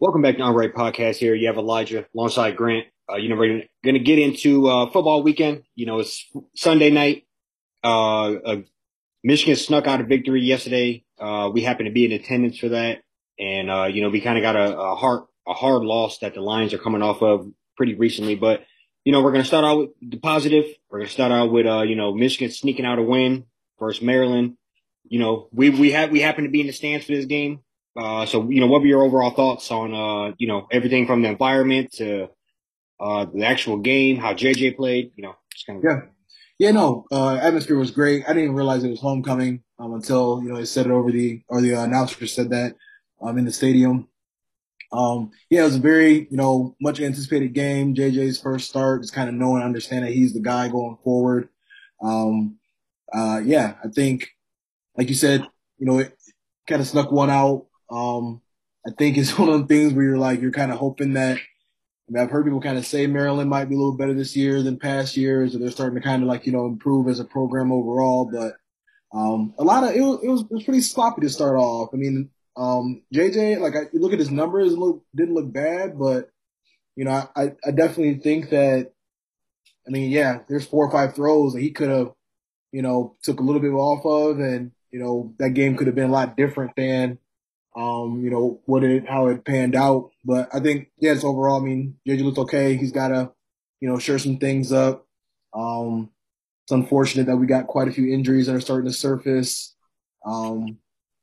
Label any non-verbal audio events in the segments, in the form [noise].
Welcome back to Unranked Podcast. Here you have Elijah alongside Grant. Uh, you know we're going to get into uh, football weekend. You know it's Sunday night. Uh, uh, Michigan snuck out a victory yesterday. Uh, we happened to be in attendance for that, and uh, you know we kind of got a, a hard a hard loss that the Lions are coming off of pretty recently. But you know we're going to start out with the positive. We're going to start out with you know Michigan sneaking out a win versus Maryland. You know we we have we happen to be in the stands for this game. Uh, so, you know, what were your overall thoughts on, uh, you know, everything from the environment to, uh, the actual game, how JJ played, you know, just kind of. Yeah. Yeah, no, uh, atmosphere was great. I didn't even realize it was homecoming, um, until, you know, they said it over the, or the announcer said that, um, in the stadium. Um, yeah, it was a very, you know, much anticipated game. JJ's first start, just kind of knowing, and understanding he's the guy going forward. Um, uh, yeah, I think, like you said, you know, it kind of snuck one out um, I think it's [laughs] one of the things where you're like, you're kind of hoping that, I mean, I've heard people kind of say Maryland might be a little better this year than past years, or they're starting to kind of like, you know, improve as a program overall. But, um, a lot of, it was, it was, it was pretty sloppy to start off. I mean, um, JJ, like, I, you look at his numbers, look, didn't look bad, but, you know, I, I definitely think that, I mean, yeah, there's four or five throws that he could have, you know, took a little bit off of, and, you know, that game could have been a lot different than, um, you know, what it, how it panned out. But I think, yes, overall, I mean, JJ looked okay. He's got to, you know, share some things up. Um, it's unfortunate that we got quite a few injuries that are starting to surface. Um,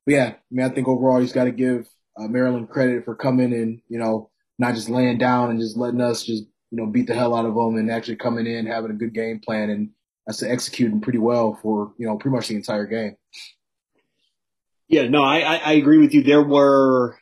but yeah, I mean, I think overall he's got to give uh, Maryland credit for coming and, you know, not just laying down and just letting us just, you know, beat the hell out of them and actually coming in, having a good game plan and that's executing pretty well for, you know, pretty much the entire game. Yeah, no, I, I, agree with you. There were,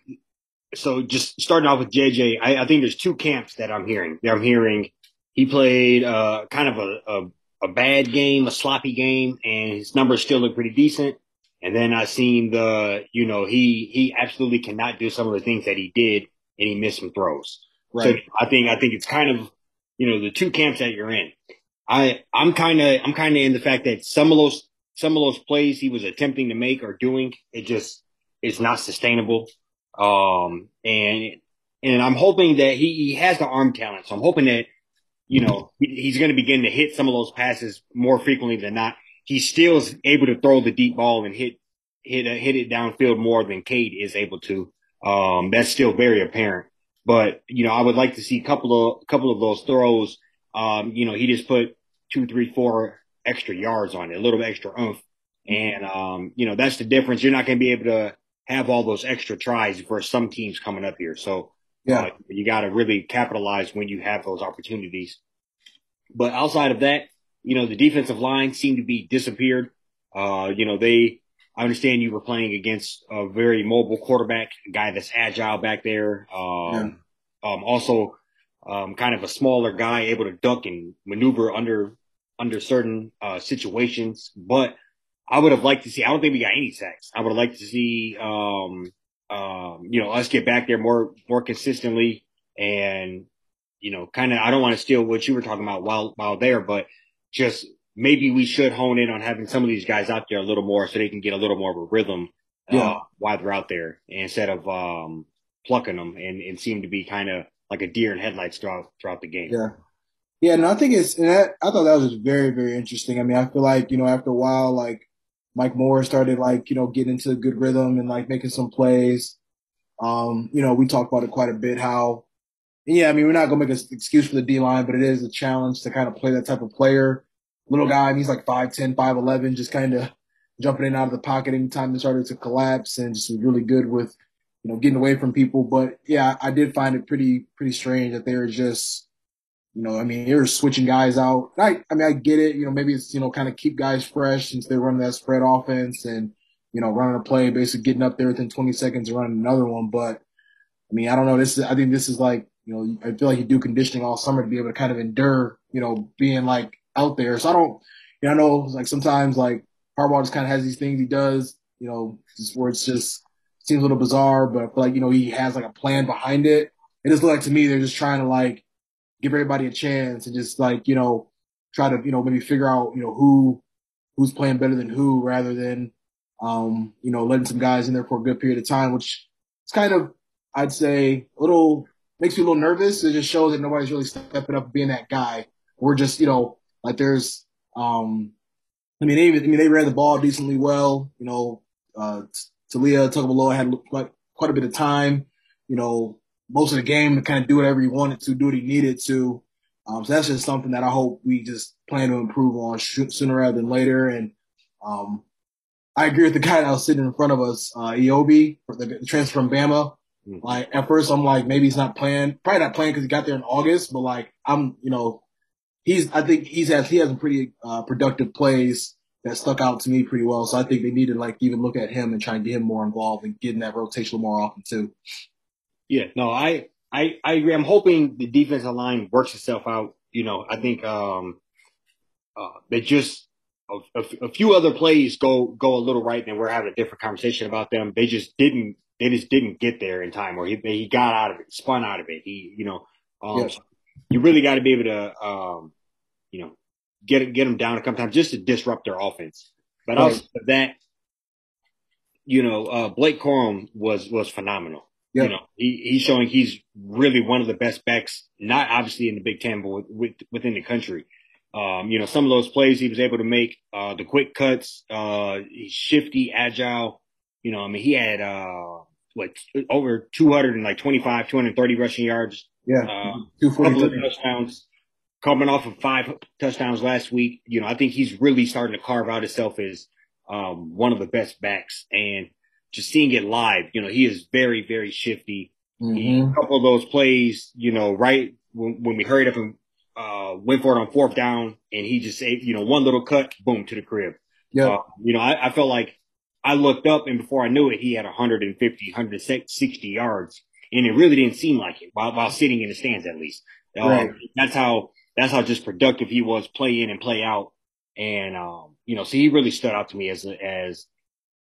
so just starting off with JJ, I, I think there's two camps that I'm hearing. I'm hearing he played uh, kind of a, a, a bad game, a sloppy game, and his numbers still look pretty decent. And then I seen the, you know, he he absolutely cannot do some of the things that he did, and he missed some throws. Right. So I think I think it's kind of, you know, the two camps that you're in. I I'm kind of I'm kind of in the fact that some of those some of those plays he was attempting to make or doing, it just is not sustainable. Um, and, and I'm hoping that he, he has the arm talent. So I'm hoping that, you know, he's going to begin to hit some of those passes more frequently than not. He still is able to throw the deep ball and hit, hit, uh, hit it downfield more than Cade is able to. Um, that's still very apparent. But, you know, I would like to see a couple of, couple of those throws. Um, you know, he just put two, three, four extra yards on it, a little bit extra oomph. And, um, you know, that's the difference. You're not going to be able to have all those extra tries for some teams coming up here. So, yeah, uh, you got to really capitalize when you have those opportunities. But outside of that, you know, the defensive line seemed to be disappeared. Uh, you know, they, I understand you were playing against a very mobile quarterback, a guy that's agile back there. Um, yeah. um, also, um, kind of a smaller guy able to duck and maneuver under under certain uh, situations. But I would have liked to see. I don't think we got any sacks. I would have liked to see, um, um, you know, us get back there more more consistently, and you know, kind of. I don't want to steal what you were talking about while while there, but just maybe we should hone in on having some of these guys out there a little more so they can get a little more of a rhythm uh, yeah. while they're out there instead of um, plucking them and, and seem to be kind of like a deer in headlights throughout throughout the game. Yeah. Yeah, and I think it's and that, I thought that was very very interesting. I mean, I feel like you know after a while, like Mike Moore started like you know getting into a good rhythm and like making some plays. Um, you know, we talked about it quite a bit. How, yeah, I mean, we're not gonna make an excuse for the D line, but it is a challenge to kind of play that type of player. Little guy, he's like 5'10", 5'11", just kind of jumping in out of the pocket anytime they started to collapse, and just really good with you know getting away from people. But yeah, I did find it pretty pretty strange that they were just you know, I mean, you're switching guys out. I, I mean, I get it. You know, maybe it's, you know, kind of keep guys fresh since they're running that spread offense and, you know, running a play, basically getting up there within 20 seconds and running another one. But I mean, I don't know. This is, I think this is like, you know, I feel like you do conditioning all summer to be able to kind of endure, you know, being like out there. So I don't, you know, I know like sometimes like Harbaugh just kind of has these things he does, you know, just where it's just seems a little bizarre, but I feel like, you know, he has like a plan behind it. It just looked like to me they're just trying to like, give everybody a chance and just like, you know, try to, you know, maybe figure out, you know, who, who's playing better than who rather than, um, you know, letting some guys in there for a good period of time, which it's kind of, I'd say a little makes me a little nervous. It just shows that nobody's really stepping up being that guy. We're just, you know, like there's, um, I mean, they, I mean, they ran the ball decently well. You know, uh, Taulia Tagovailoa had quite, quite a bit of time. You know, most of the game to kind of do whatever he wanted to, do what he needed to. Um, so that's just something that I hope we just plan to improve on sooner rather than later. And um, I agree with the guy that was sitting in front of us, uh, Eyabi, the transfer from Bama. Mm-hmm. Like at first, I'm like maybe he's not playing, probably not playing because he got there in August. But like I'm, you know, he's I think he's has he has some pretty uh, productive plays that stuck out to me pretty well. So I think they need to like even look at him and try and get him more involved and getting that rotation more often too. Yeah, no, I I I agree. I'm hoping the defensive line works itself out. You know, I think um uh they just a, a, a few other plays go go a little right, and we're having a different conversation about them. They just didn't they just didn't get there in time, or he he got out of it, spun out of it. He you know, um, yes. you really got to be able to um you know get get them down a couple times just to disrupt their offense. But right. that, you know, uh, Blake Corum was was phenomenal. Yep. You know, he, he's showing he's really one of the best backs, not obviously in the Big Ten, but with, within the country. Um, you know, some of those plays he was able to make, uh, the quick cuts, uh, he's shifty, agile. You know, I mean, he had, uh, what, over 200 and like 25, 230 rushing yards. Yeah. Uh, couple of touchdowns coming off of five touchdowns last week. You know, I think he's really starting to carve out himself as, um, one of the best backs and just seeing it live, you know, he is very, very shifty. Mm-hmm. A couple of those plays, you know, right when, when we hurried up and uh, went for it on fourth down, and he just saved, you know, one little cut, boom, to the crib. Yeah. Uh, you know, I, I, felt like I looked up, and before I knew it, he had 150, 160 yards, and it really didn't seem like it while, while sitting in the stands, at least. Um, right. That's how that's how just productive he was, play in and play out, and um, you know, so he really stood out to me as as,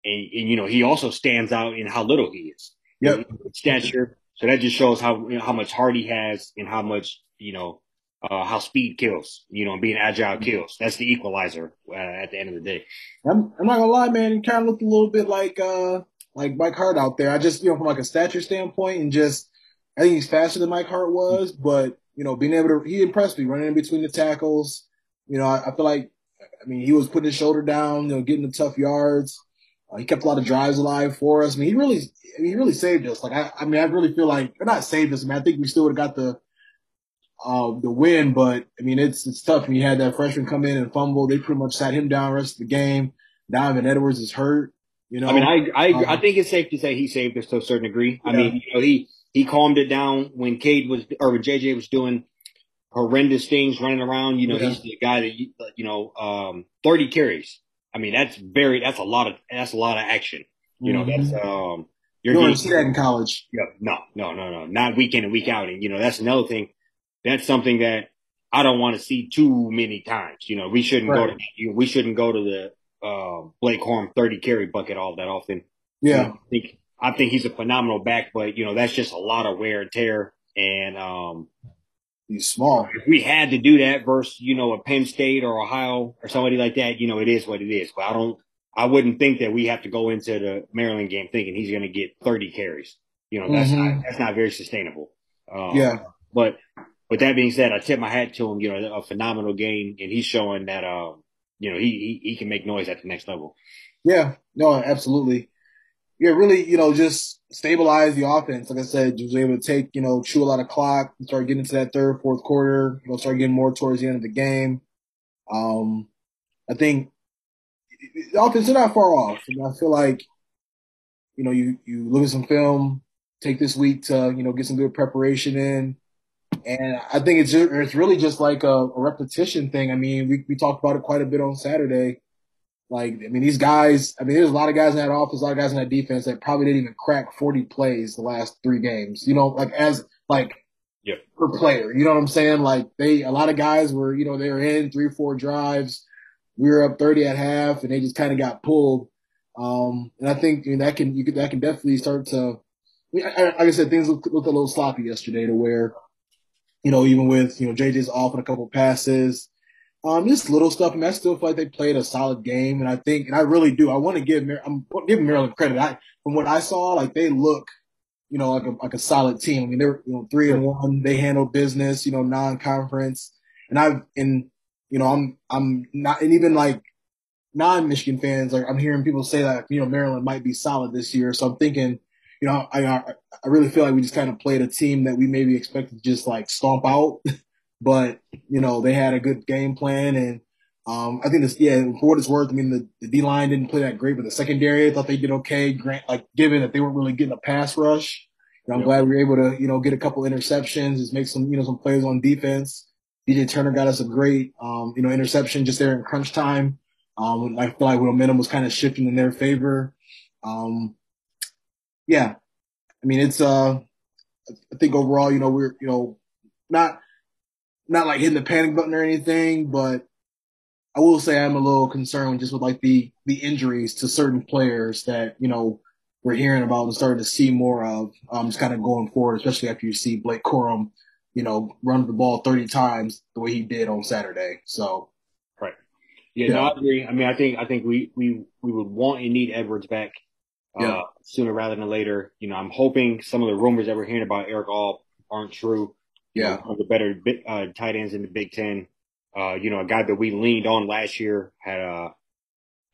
and, and you know, he also stands out in how little he is. Yep. Stature. So that just shows how you know, how much heart he has and how much you know uh, how speed kills, you know, and being agile mm-hmm. kills. That's the equalizer uh, at the end of the day. I'm, I'm not gonna lie, man. He kind of looked a little bit like uh like Mike Hart out there. I just you know from like a stature standpoint and just I think he's faster than Mike Hart was, but you know being able to he impressed me running in between the tackles. You know, I, I feel like I mean he was putting his shoulder down, you know, getting the tough yards. Uh, he kept a lot of drives alive for us. I mean, he really, I mean, he really saved us. Like, I, I mean, I really feel like, or not saved us. I mean, I think we still would have got the, uh, the win, but I mean, it's, it's tough when you had that freshman come in and fumble. They pretty much sat him down the rest of the game. Donovan Edwards is hurt. You know, I mean, I, I, um, I think it's safe to say he saved us to a certain degree. Yeah. I mean, you know, he, he calmed it down when Cade was, or when JJ was doing horrendous things running around. You know, yeah. he's the guy that, you know, um, 30 carries. I mean, that's very, that's a lot of, that's a lot of action. You know, mm-hmm. that's, um, you're going to see that in college. Yeah, no, no, no, no, not week in and week out. And, you know, that's another thing that's something that I don't want to see too many times. You know, we shouldn't right. go to we shouldn't go to the uh, Blake Corum thirty carry bucket all that often. Yeah, you know, I think I think he's a phenomenal back, but you know that's just a lot of wear and tear. And um, he's small. If we had to do that versus you know a Penn State or Ohio or somebody like that, you know it is what it is. But I don't. I wouldn't think that we have to go into the Maryland game thinking he's going to get 30 carries. You know, that's mm-hmm. not, that's not very sustainable. Um, yeah. But with that being said, I tip my hat to him. You know, a phenomenal game, and he's showing that um, you know, he, he he can make noise at the next level. Yeah, no, absolutely. Yeah, really, you know, just stabilize the offense. Like I said, was able to take, you know, chew a lot of clock, start getting to that third, fourth quarter, you know, start getting more towards the end of the game. Um, I think the offense is not far off. And I feel like, you know, you, you look at some film, take this week to, you know, get some good preparation in. And I think it's it's really just like a, a, repetition thing. I mean, we we talked about it quite a bit on Saturday. Like, I mean, these guys. I mean, there's a lot of guys in that office, a lot of guys in that defense that probably didn't even crack 40 plays the last three games. You know, like as like yeah. per player. You know what I'm saying? Like they, a lot of guys were, you know, they were in three, four drives. We were up 30 at half, and they just kind of got pulled. Um, and I think you know, that can you could that can definitely start to. I mean, like I said, things looked, looked a little sloppy yesterday to where you know, even with, you know, JJ's off on a couple passes. Um, just little stuff. I mean, I still feel like they played a solid game. And I think, and I really do, I want to give, I'm giving Maryland credit. I, from what I saw, like they look, you know, like a like a solid team. I mean, they're you know three and one. They handle business, you know, non-conference. And I've and you know, I'm I'm not and even like non-Michigan fans, like I'm hearing people say that you know Maryland might be solid this year. So I'm thinking, you know, I I really feel like we just kind of played a team that we maybe expected to just like stomp out, [laughs] but you know they had a good game plan and um, I think this, yeah, for what it's worth, I mean, the, the D line didn't play that great, but the secondary, I thought they did okay. Grant, like, given that they weren't really getting a pass rush, I'm yep. glad we were able to, you know, get a couple interceptions, just make some, you know, some plays on defense. DJ Turner got us a great, um, you know, interception just there in crunch time. Um, I feel like momentum was kind of shifting in their favor. Um, yeah, I mean, it's, uh, I think overall, you know, we're, you know, not, not like hitting the panic button or anything, but I will say I'm a little concerned just with like the the injuries to certain players that you know we're hearing about and starting to see more of. Um, just kind of going forward, especially after you see Blake Corum, you know, run the ball 30 times the way he did on Saturday. So, right, yeah, yeah. no, I agree. I mean, I think I think we we we would want and need Edwards back. Uh, yeah. sooner rather than later. You know, I'm hoping some of the rumors that we're hearing about Erick All aren't true. Yeah. You know, the better uh, tight ends in the Big Ten. Uh, you know, a guy that we leaned on last year had uh,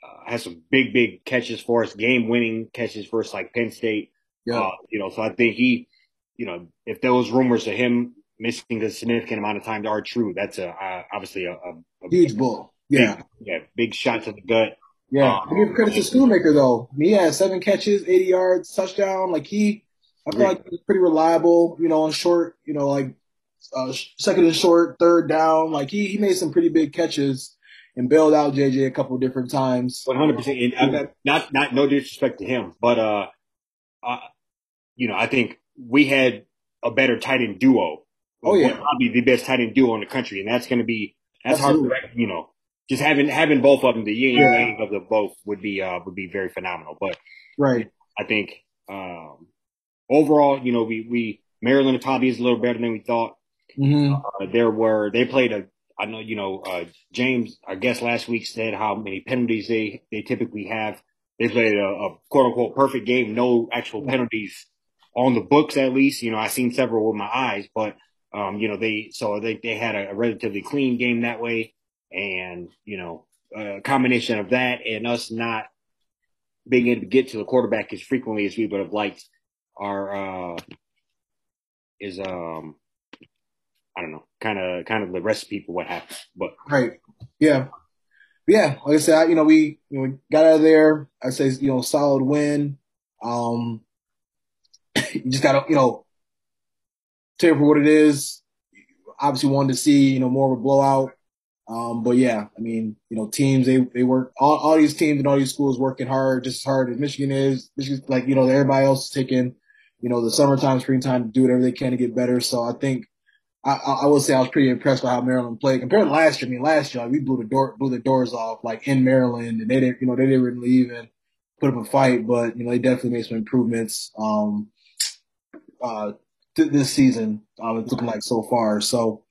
uh had some big, big catches for us, game winning catches for us, like Penn State. Yeah. Uh, you know, so I think he, you know, if those rumors of him missing a significant amount of time are true, that's a uh, obviously a, a, a huge bull. Yeah. Big, yeah. Big shot to the gut. Yeah. Um, give credit to Schoonmaker though. He had seven catches, 80 yards, touchdown. Like he, I feel like he's pretty reliable, you know, on short, you know, like uh, second and short, third down. Like he, he made some pretty big catches and bailed out JJ a couple different times. One hundred percent. Not not no disrespect to him, but uh, uh, you know, I think we had a better tight end duo. Oh yeah, probably the best tight end duo in the country, and that's going to be that's Absolutely. hard. To, you know, just having having both of them, the yin and yang of the both would be uh would be very phenomenal. But right, I think um overall, you know, we we Maryland probably is a little better than we thought. Mm-hmm. Uh, there were they played a I know you know uh, James I guess last week said how many penalties they they typically have. They played a, a quote unquote perfect game, no actual penalties on the books at least. You know I seen several with my eyes, but um, you know they so they they had a, a relatively clean game that way, and you know a combination of that and us not being able to get to the quarterback as frequently as we would have liked are uh, is um I don't know, kind of kind of the recipe for what happened. But right, yeah, yeah. Like I said, you know, we you know, got out of there. I say you know, solid win. Um, [laughs] you just gotta you know, tell for what it is. Obviously, wanted to see you know more of a blowout. Um, but yeah, I mean, you know, teams they they work all, all these teams and all these schools working hard, just as hard as Michigan is. Michigan, like you know, everybody else is taking, you know, the summertime, springtime to do whatever they can to get better. So I think I, I will say I was pretty impressed by how Maryland played compared to last year. I mean, last year like, we blew the door blew the doors off like in Maryland, and they didn't you know they didn't really even put up a fight, but you know they definitely made some improvements um uh th- this season. Um, it's looking like so far. So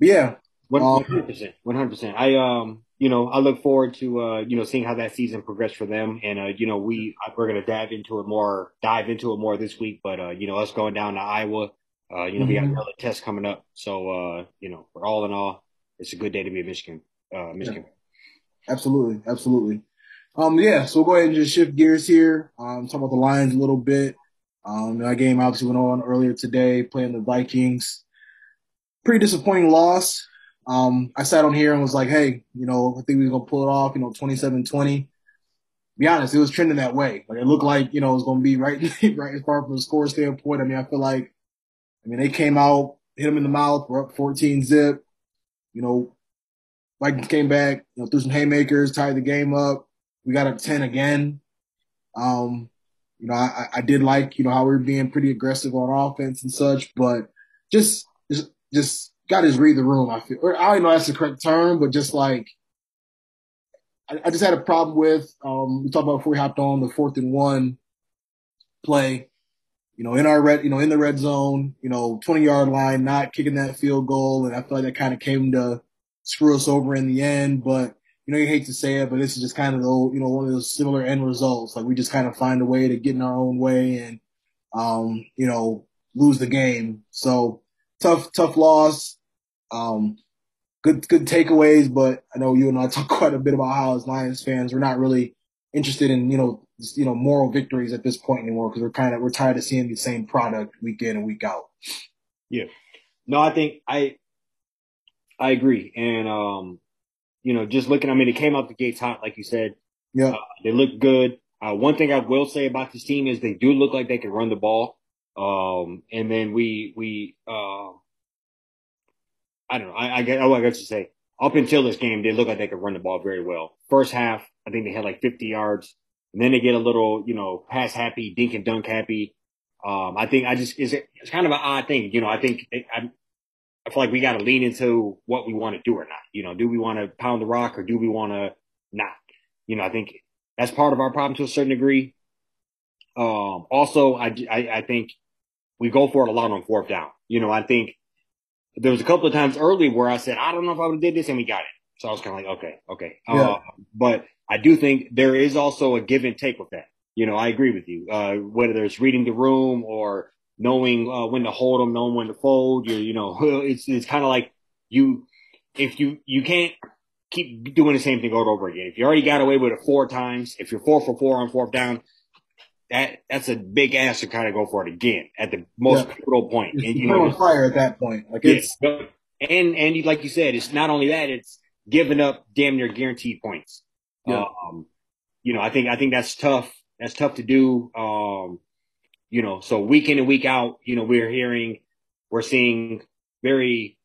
yeah, one hundred percent, one hundred percent. I um you know I look forward to uh you know seeing how that season progressed for them, and uh you know we we're gonna dive into it more dive into it more this week, but uh you know us going down to Iowa uh, you know, mm-hmm. we got mm-hmm. another test coming up. So, uh, you know, for all in all, it's a good day to be a Michigan, uh, Michigan. Yeah. Absolutely. Absolutely. Um, yeah, so we'll go ahead and just shift gears here. Um, talk about the Lions a little bit. Um, that game obviously went on earlier today, playing the Vikings. Pretty disappointing loss. Um, I sat on here and was like, hey, you know, I think we are going to pull it off, you know, 27 20. Be honest, it was trending that way. Like, it looked like, you know, it was going to be right, [laughs] right as far from a score standpoint. I mean, I feel like I mean, they came out, hit him in the mouth. We're up 14 zip. You know, Vikings came back, you know, threw some haymakers, tied the game up. We got up 10 again. Um, you know, I, I did like, you know, how we were being pretty aggressive on offense and such, but just, just, just got his read the room. I feel, or I don't know if that's the correct term, but just like, I, I just had a problem with, um, we talked about before we hopped on the fourth and one play you know, in our red, you know, in the red zone, you know, 20 yard line, not kicking that field goal. And I feel like that kind of came to screw us over in the end. But, you know, you hate to say it, but this is just kind of the, you know, one of those similar end results. Like we just kind of find a way to get in our own way and, um, you know, lose the game. So tough, tough loss. Um, good, good takeaways, but I know you and I [laughs] talk quite a bit about how as Lions fans, we're not really interested in, you know, you know, moral victories at this point anymore because we're kind of, we're tired of seeing the same product week in and week out. Yeah. No, I think I, I agree. And, um, you know, just looking, I mean, it came out the gates hot, like you said. Yeah. Uh, they look good. Uh, one thing I will say about this team is they do look like they can run the ball. Um, and then we, we, uh, I don't know. I, I get, oh, I got to say, up until this game, they look like they could run the ball very well. First half, I think they had like 50 yards. And then they get a little, you know, pass happy, dink and dunk happy. Um, I think I just, it's, it's kind of an odd thing. You know, I think I, I feel like we got to lean into what we want to do or not. You know, do we want to pound the rock or do we want to not? You know, I think that's part of our problem to a certain degree. Um, also, I, I, I think we go for it a lot on fourth down. You know, I think there was a couple of times early where I said, I don't know if I would have did this and we got it. So I was kind of like, okay, okay. Yeah. Uh, but I do think there is also a give and take with that. You know, I agree with you. Uh, whether it's reading the room or knowing uh, when to hold them, knowing when to fold. You you know, [laughs] it's it's kind of like you if you you can't keep doing the same thing over and over again. If you already got away with it four times, if you're four for four on fourth down, that that's a big ass to kind of go for it again at the most yeah. pivotal point. and, you know, on fire at that point. Like it's yeah. and and like you said, it's not only that; it's giving up damn near guaranteed points. Yeah. Um, you know, I think I think that's tough. That's tough to do. Um, you know, so week in and week out, you know, we're hearing, we're seeing very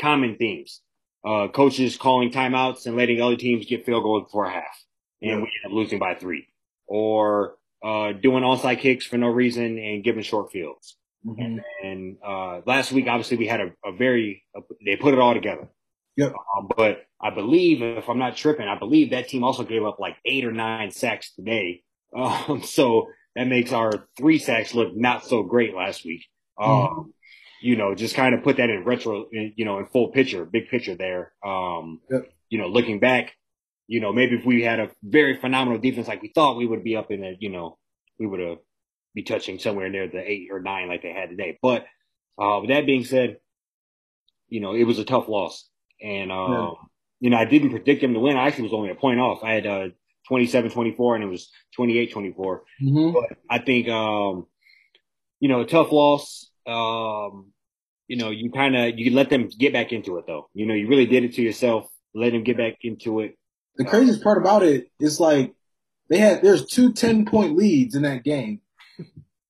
common themes. Uh, coaches calling timeouts and letting other teams get field goals before half, and yeah. we end up losing by three, or uh, doing onside kicks for no reason and giving short fields. Mm-hmm. And, and uh, last week, obviously, we had a, a very they put it all together. Yep. Um, but I believe, if I'm not tripping, I believe that team also gave up like eight or nine sacks today. [laughs] Um, so that makes our three sacks look not so great last week. Mm-hmm. Um, you know, just kind of put that in retro, you know, in full picture, big picture there. Um, yep. you know, looking back, you know, maybe if we had a very phenomenal defense like we thought, we would be up in a, you know, we would have be touching somewhere near the eight or nine like they had today. But, uh, with that being said, you know, it was a tough loss. And, um, yeah. You know, I didn't predict them to win. I actually was only a point off. I had, uh, 27 24 and it was 28 24. Mm-hmm. But I think, um, you know, a tough loss. Um, you know, you kind of, you let them get back into it though. You know, you really did it to yourself. Let them get back into it. The craziest part about it is like they had, there's two 10 point leads in that game.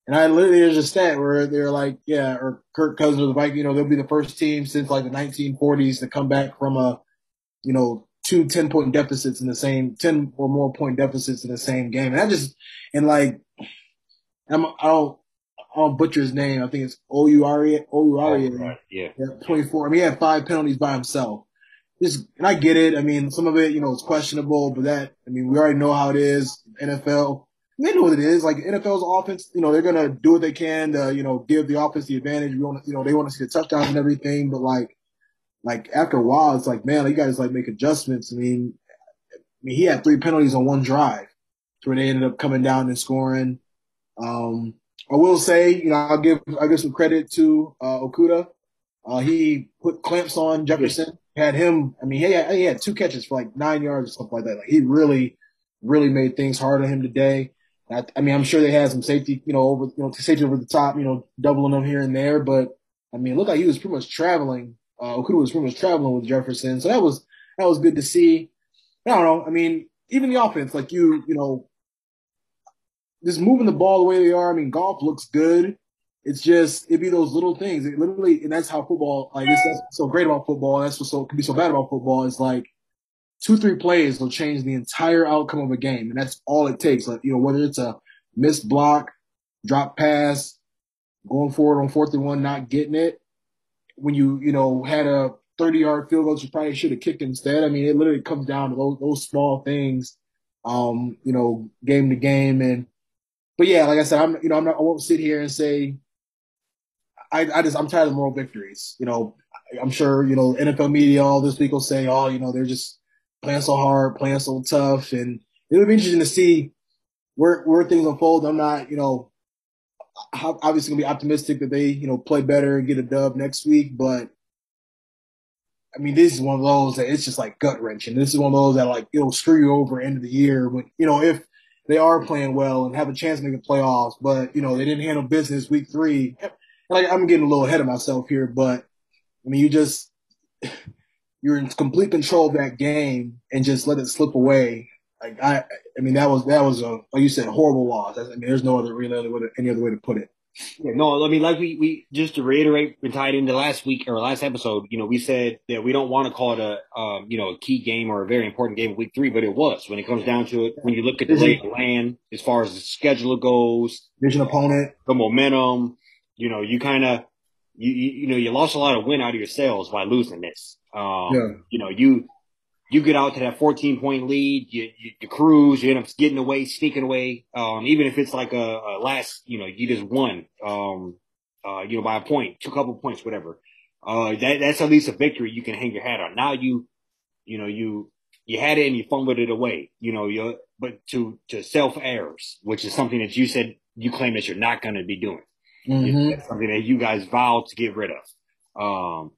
And I literally, there's a stat where they're like, yeah, or Kirk Cousins or the Vikings, you know, they'll be the first team since like the 1940s to come back from a, you know, two 10 point deficits in the same 10 or more point deficits in the same game. And I just, and like, I'm, I don't, I don't butcher his name. I think it's Ouari, Ouari. Oh, right. yeah. yeah. 24. I mean, he had five penalties by himself. Just, and I get it. I mean, some of it, you know, it's questionable, but that, I mean, we already know how it is. NFL, they know what it is. Like NFL's offense, you know, they're gonna do what they can to, you know, give the offense the advantage. We want, to, you know, they want to see the touchdowns and everything, but like, like after a while, it's like, man, you guys like make adjustments. I mean, I mean, he had three penalties on one drive where they ended up coming down and scoring. Um, I will say, you know, I'll give, I'll give some credit to, uh, Okudah. Uh, he put clamps on Jefferson, had him, I mean, he had, he had two catches for like nine yards or something like that. Like he really, really made things hard on him today. I, I mean, I'm sure they had some safety, you know, over, you know, safety over the top, you know, doubling them here and there, but I mean, it looked like he was pretty much traveling uh, Okudah was traveling with Jefferson, so that was that was good to see. I don't know. I mean, even the offense, like you, you know, just moving the ball the way they are. I mean, Goff looks good. It's just it'd be those little things. It literally, and that's how football. Like this, that's so great about football. That's what so can be so bad about football. Is like two, three plays will change the entire outcome of a game, and that's all it takes. Like you know, whether it's a missed block, drop pass, going forward on fourth and one, not getting it, when you, you know, had a 30 yard field goal, you probably should have kicked instead. I mean, it literally comes down to those, those small things, um, you know, game to game. And, but yeah, like I said, I'm, you know, I'm not, I won't sit here and say, I, I just, I'm tired of moral victories. You know, I'm sure, you know, NFL media all this week will say, oh, you know, they're just playing so hard, playing so tough. And it'll be interesting to see where, where things unfold. I'm not, you know, obviously gonna be optimistic that they, you know, play better and get a dub next week. But I mean, this is one of those that it's just like gut wrenching. This is one of those that like it'll screw you over end of the year But you know if they are playing well and have a chance to make the playoffs, but you know they didn't handle business week three. Like I'm getting a little ahead of myself here, but I mean, you just [laughs] you're in complete control of that game and just let it slip away. Like I, I mean, that was that was a like you said, horrible loss. I mean, there's no other really other way to, any other way to put it. Yeah, no, I mean, like we, we just to reiterate and tie it into last week or last episode, you know, we said that we don't want to call it a, um, you know, a key game or a very important game of week three, but it was when it comes down to it. When you look at the lay of land as far as the schedule goes, vision opponent, the momentum, you know, you kind of, you, you, you know, you lost a lot of win out of your sails by losing this. Um, yeah. you know, you, you get out to that 14 point lead, you, you, you, cruise, you end up getting away, sneaking away. Um, even if it's like a, a, last, you know, you just won, um, uh, you know, by a point, two couple points, whatever. Uh, that, that's at least a victory you can hang your hat on. Now you, you know, you, you had it and you fumbled it away, you know, you, but to, to self errors, which is something that you said you claim that you're not going to be doing. Mm-hmm. That's something that you guys vowed to get rid of. Um,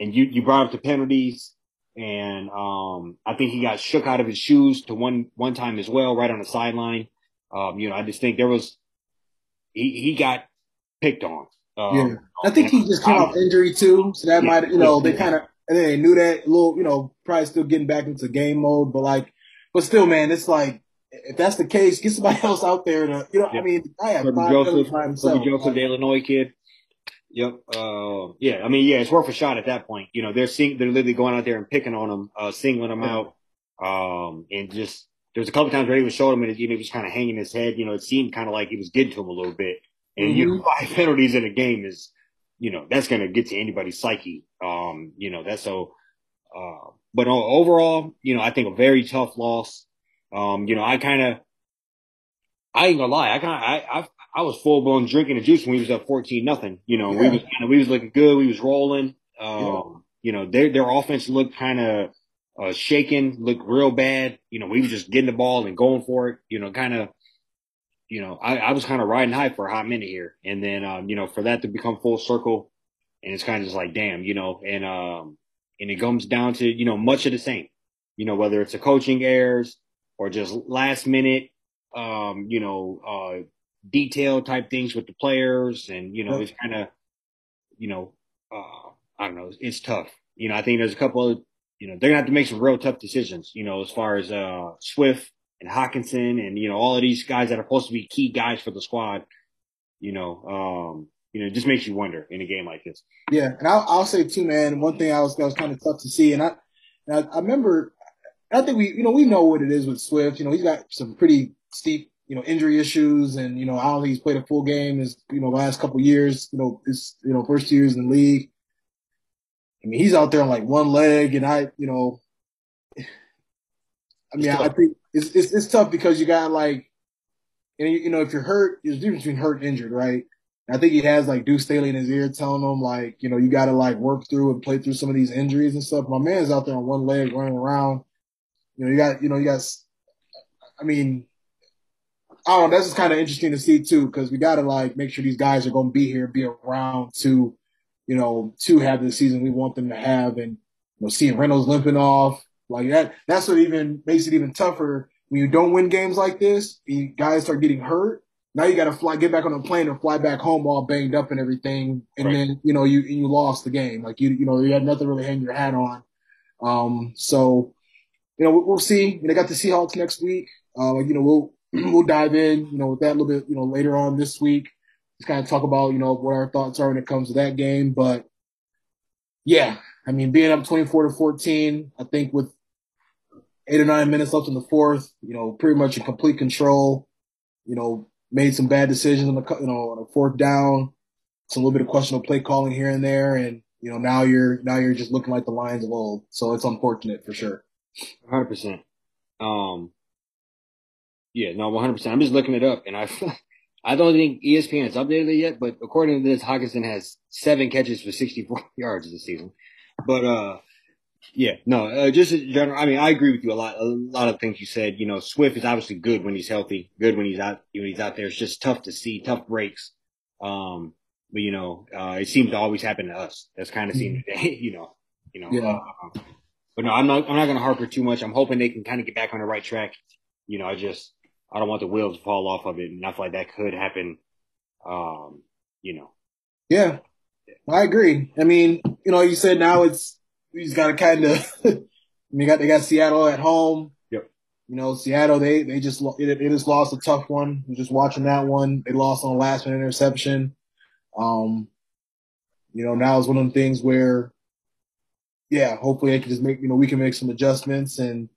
and you, you brought up the penalties and um, I think he got shook out of his shoes to one one time as well, right on the sideline. Um, you know, I just think there was he he got picked on. Um, yeah, I think he just came off injury too, so that yeah, might you know they kind of and they knew that a little you know probably still getting back into game mode, but like, but still, man, it's like if that's the case, get somebody [laughs] else out there to you know. Yeah. I mean, I have five Joseph, Joseph, the Illinois kid. Yep. Uh, yeah. I mean, yeah, it's worth a shot at that point. You know, they're seeing, they're literally going out there and picking on him, uh, singling him out. Um, and just, there's a couple of times where he was showing him and you know, he was kind of hanging his head. You know, it seemed kind of like he was getting to him a little bit. And, mm-hmm. you know, [laughs] five penalties in a game is, you know, that's going to get to anybody's psyche. Um, you know, that's so, uh, but overall, you know, I think a very tough loss. Um, you know, I kind of, I ain't gonna lie, I kind of, I, I, I was full blown drinking the juice when we was up 14 nothing. You know, yeah. we was kind of, we was looking good. We was rolling. Um, yeah. you know, their, their offense looked kind of, uh, shaken, looked real bad. You know, we was just getting the ball and going for it, you know, kind of, you know, I, I was kind of riding high for a hot minute here. And then, um, you know, for that to become full circle and it's kind of just like, damn, you know, and, um, and it comes down to, you know, much of the same, you know, whether it's a coaching errors or just last minute, um, you know, uh, detail type things with the players, and you know, it's kind of, you know, uh, I don't know, it's tough. You know, I think there's a couple of, you know, they're gonna have to make some real tough decisions. You know, as far as uh, Swift and Hockenson, and you know, all of these guys that are supposed to be key guys for the squad. You know, um, you know, it just makes you wonder in a game like this. Yeah, and I'll, I'll say too, man. One thing I was that was kind of tough to see, and I, and I, I remember, I think we, you know, we know what it is with Swift. You know, he's got some pretty steep you know, injury issues and, you know, I don't think he's played a full game his, you know, last couple years, you know, his, you know, first years in the league. I mean, he's out there on like one leg and I, you know, I mean, I think it's, it's, it's tough because you got like, and you know, if you're hurt, there's a difference between hurt and injured, right? I think he has like Deuce Staley in his ear telling him like, you know, you got to like work through and play through some of these injuries and stuff. My man's out there on one leg running around. You know, you got, you know, you got, I mean, I don't know. That's just kind of interesting to see too, because we got to like make sure these guys are going to be here, be around to, you know, to have the season we want them to have, and you know, seeing Reynolds limping off like that. That's what even makes it even tougher when you don't win games like this. You guys start getting hurt. Now you got to fly, get back on a plane and fly back home all banged up and everything, and right. then you know you you lost the game. Like you you know you had nothing really hang your hat on. Um, so you know we'll, see. They got the Seahawks next week. Uh, you know we'll [clears throat] we'll dive in, you know, with that a little bit, you know, later on this week. Just kind of talk about, you know, what our thoughts are when it comes to that game. But yeah, I mean, being up 24 to 14, I think with eight or nine minutes left in the fourth, you know, pretty much in complete control, you know, made some bad decisions on the, you know, on a fourth down, some little bit of questionable play calling here and there. And, you know, now you're, now you're just looking like the Lions of old. So it's unfortunate for sure. 100%. Um, yeah, no, 100%. I'm just looking it up, and I, [laughs] I don't think ESPN has updated it yet, but according to this, Hockenson has seven catches for 64 [laughs] yards this season. But uh, yeah, no, uh, just in general. I mean, I agree with you a lot. A lot of things you said. You know, Swift is obviously good when he's healthy, good when he's out when he's out there. It's just tough to see, tough breaks. Um, but you know, uh, it seems to always happen to us. That's kind of seen today, [laughs] you know, you know. Yeah. Uh, but no, I'm not. I'm not going to harper too much. I'm hoping they can kind of get back on the right track. You know, I just I don't want the wheels to fall off of it, and I feel like that could happen. Um, you know. Yeah, I agree. I mean, you know, you said now it's we just got to kind [laughs] of. they got they got Seattle at home. Yep. You know, Seattle they they just it, it just lost a tough one. We're just watching that one. They lost on last minute interception. Um, you know, now it's one of them things where, yeah, hopefully they can just make you know we can make some adjustments and.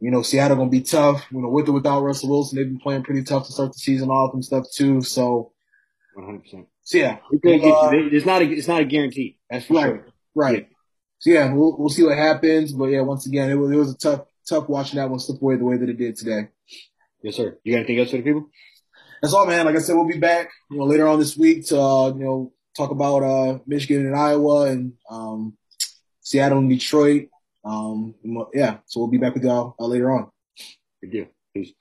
You know, Seattle gonna be tough. You know, with or without Russell Wilson, they've been playing pretty tough to start the season off and stuff too. So, 100. percent so yeah, uh, It's not a it's not a guarantee. That's for right, sure. right. So yeah, we'll we'll see what happens. But yeah, once again, it was it was a tough tough watching that one slip away the way that it did today. Yes, sir. You got anything else for the people? That's all, man. Like I said, we'll be back, you know, later on this week to uh, you know talk about uh Michigan and Iowa and um Seattle and Detroit. Um, yeah, so we'll be back with y'all uh, later on. Good deal. Peace.